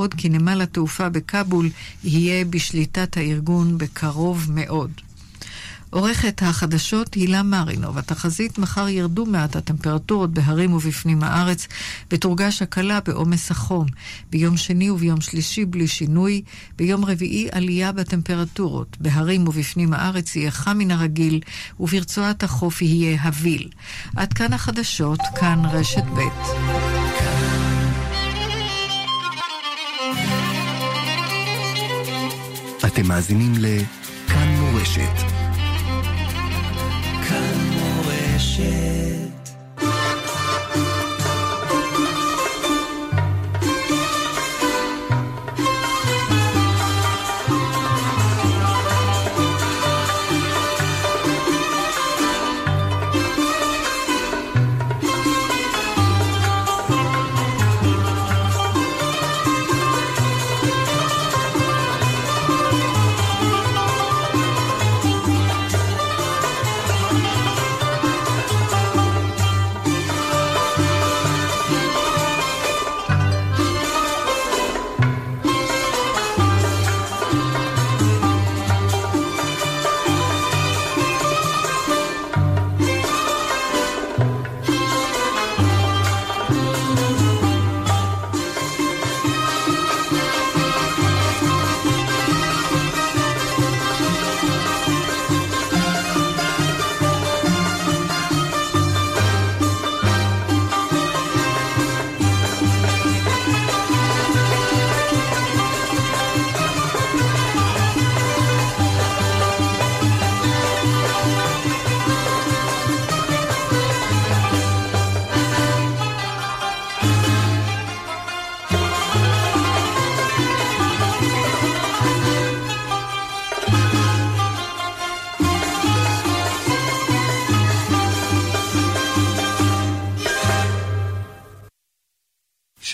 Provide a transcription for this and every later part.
עוד כי נמל התעופה בכאבול יהיה בשליטת הארגון בקרוב מאוד. עורכת החדשות הילה מרינוב. התחזית מחר ירדו מעט הטמפרטורות בהרים ובפנים הארץ, ותורגש הקלה בעומס החום. ביום שני וביום שלישי בלי שינוי, ביום רביעי עלייה בטמפרטורות. בהרים ובפנים הארץ יהיה חם מן הרגיל, וברצועת החוף יהיה הביל. עד כאן החדשות, כאן רשת ב'. אתם מאזינים לכאן מורשת.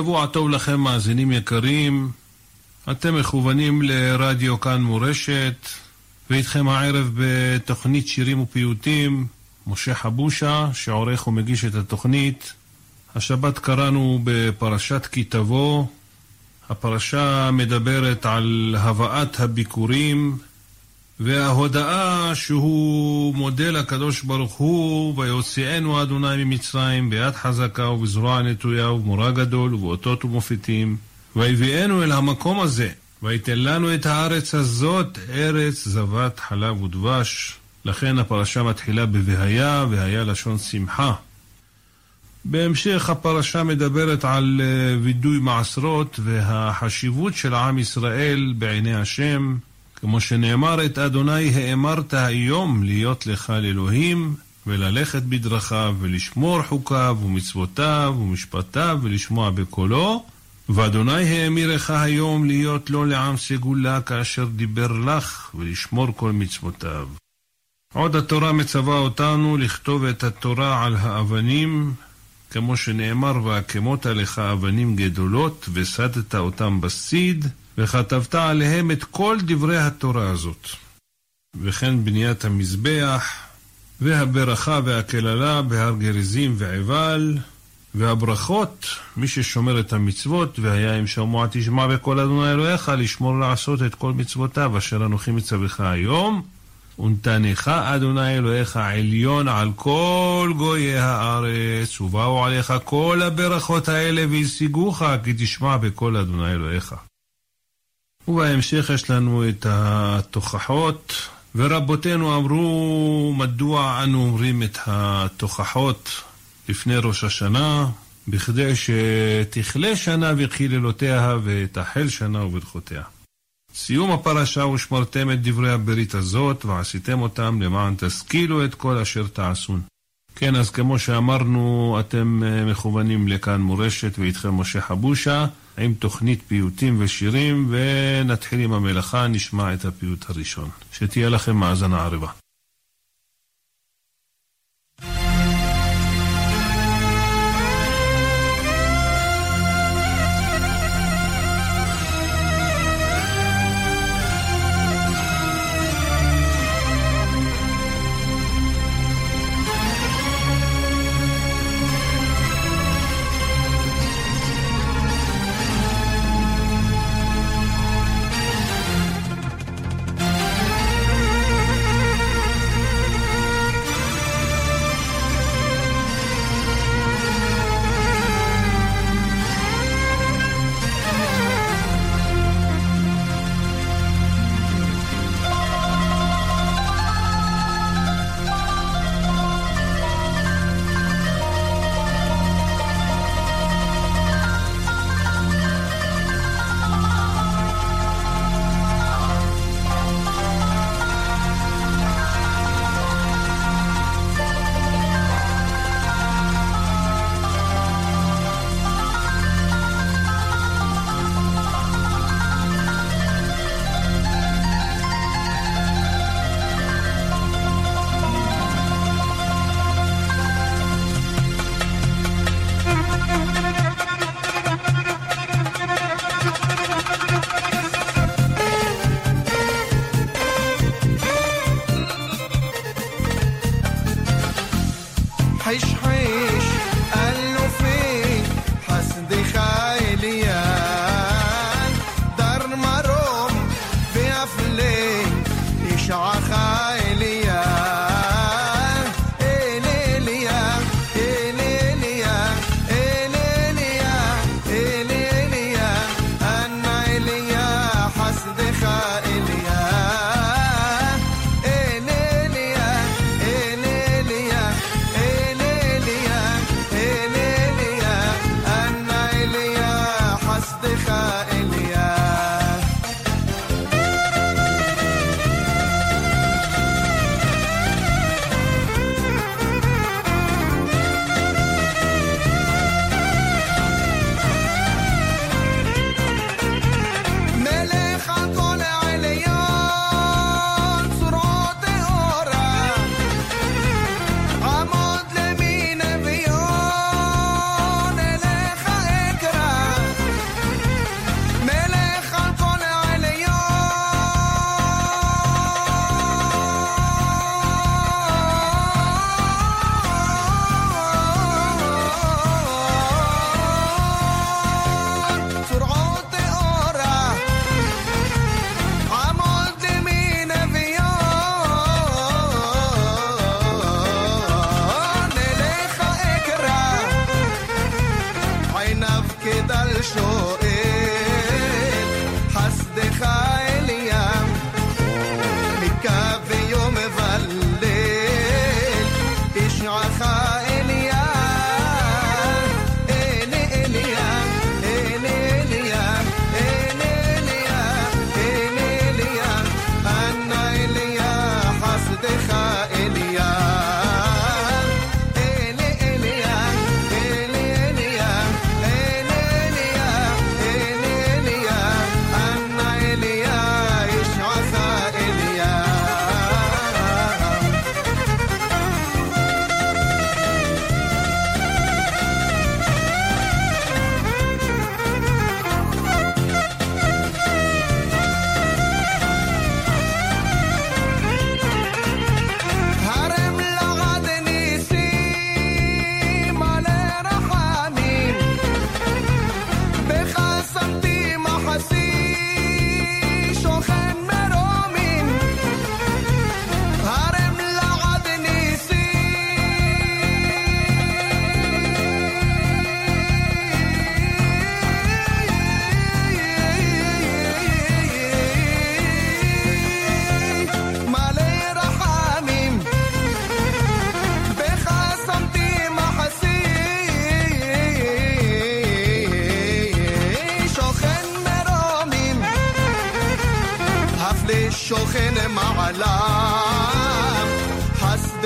שבוע טוב לכם, מאזינים יקרים. אתם מכוונים לרדיו כאן מורשת, ואיתכם הערב בתוכנית שירים ופיוטים, משה חבושה, שעורך ומגיש את התוכנית. השבת קראנו בפרשת כי תבוא. הפרשה מדברת על הבאת הביקורים, וההודאה שהוא מודה לקדוש ברוך הוא, ויוציאנו אדוני ממצרים ביד חזקה ובזרוע נטויה ובמורה גדול ובאותות ומופיטים, ויביאנו אל המקום הזה, ויתן לנו את הארץ הזאת, ארץ זבת חלב ודבש. לכן הפרשה מתחילה ב"והיה", והיה לשון שמחה. בהמשך הפרשה מדברת על אה, וידוי מעשרות והחשיבות של עם ישראל בעיני השם, כמו שנאמר, את אדוני האמרת היום להיות לך לאלוהים, וללכת בדרכיו, ולשמור חוקיו ומצוותיו ומשפטיו, ולשמוע בקולו. ואדוני האמירך היום להיות לו לעם סגולה כאשר דיבר לך, ולשמור כל מצוותיו. עוד התורה מצווה אותנו לכתוב את התורה על האבנים, כמו שנאמר, והקמות עליך אבנים גדולות, וסדת אותם בסיד, וכתבת עליהם את כל דברי התורה הזאת. וכן בניית המזבח, והברכה והקללה בהר גריזים ועבל, והברכות, מי ששומר את המצוות, והיה אם שמוע תשמע בקול אדוני אלוהיך, לשמור לעשות את כל מצוותיו, אשר אנוכי מצווך היום, ונתנך אדוני אלוהיך עליון על כל גויי הארץ, ובאו עליך כל הברכות האלה והשיגוך, כי תשמע בקול אדוני אלוהיך. ובהמשך יש לנו את התוכחות, ורבותינו אמרו מדוע אנו אומרים את התוכחות לפני ראש השנה, בכדי שתכלה שנה וחיללותיה ותחל שנה וברכותיה. סיום הפרשה ושמרתם את דברי הברית הזאת ועשיתם אותם למען תשכילו את כל אשר תעשון. כן, אז כמו שאמרנו, אתם אה, מכוונים לכאן מורשת ואיתכם משה חבושה. עם תוכנית פיוטים ושירים, ונתחיל עם המלאכה, נשמע את הפיוט הראשון. שתהיה לכם מאזנה ערבה. مرد شاخن معلم. هست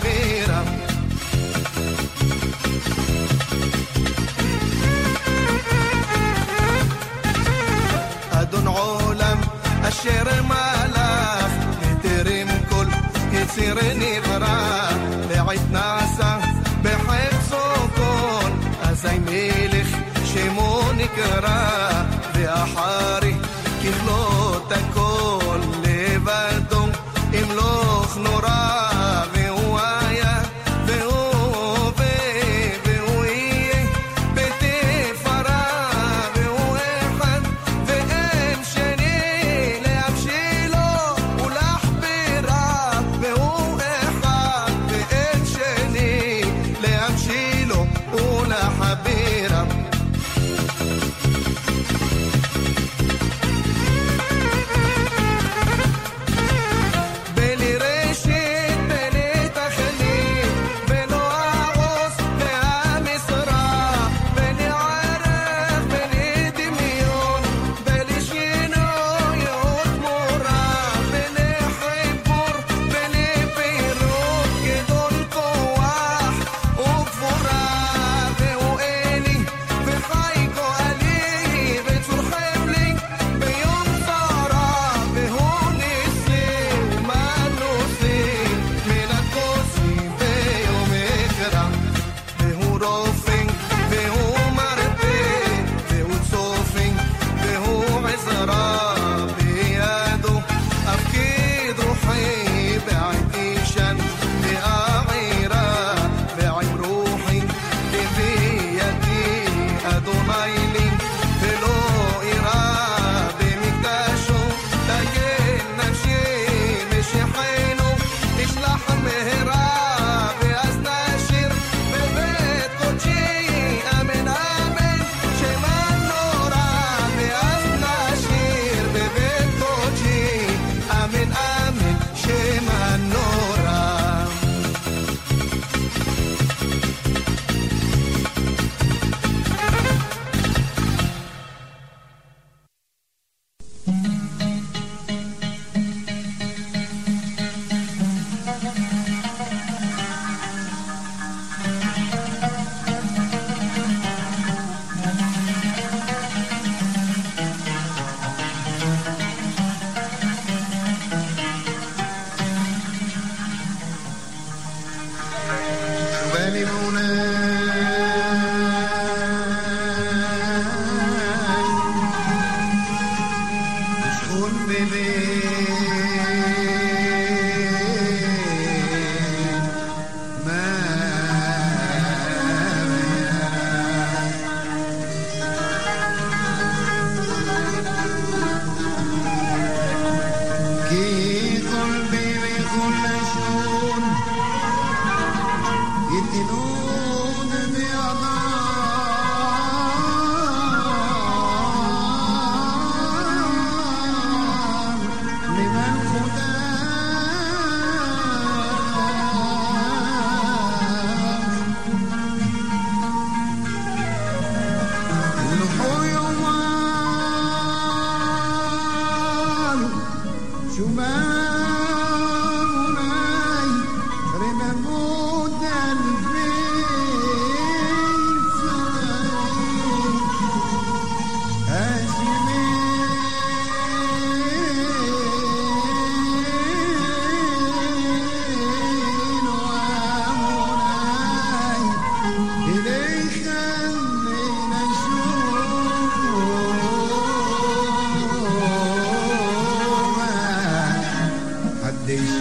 كبيرة. أدن عولم الشرمال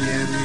Yeah.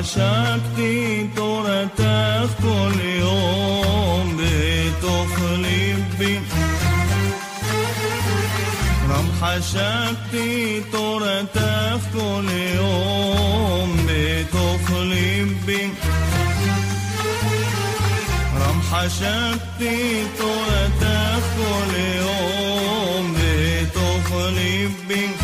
חשקתי תורתך כל יום בתוך ליבי רם חשקתי תורתך כל יום בתוך ליבי רם חשקתי תורתך כל יום בתוך ליבי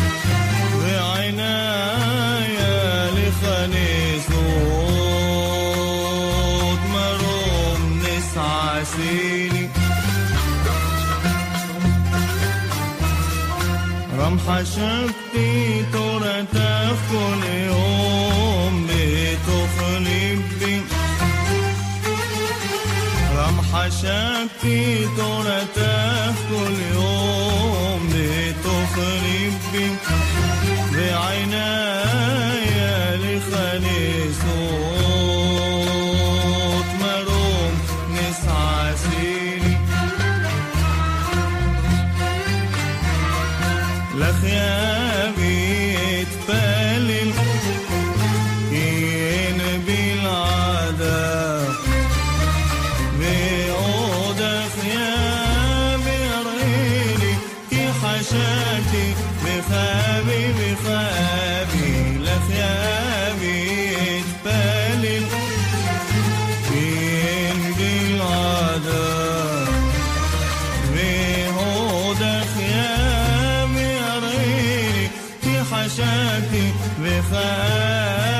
تسعة رمحة شفتي ترتف كل يوم بتخلي بي. رمحة شفتي ترتف كل يوم بتخلي بي. بعينايا لخلي صوت حياتي مخابي مخابي لخيامي إتبالي. بيمدي العذاب بهود خيامي أريني في حشاتي مخابي.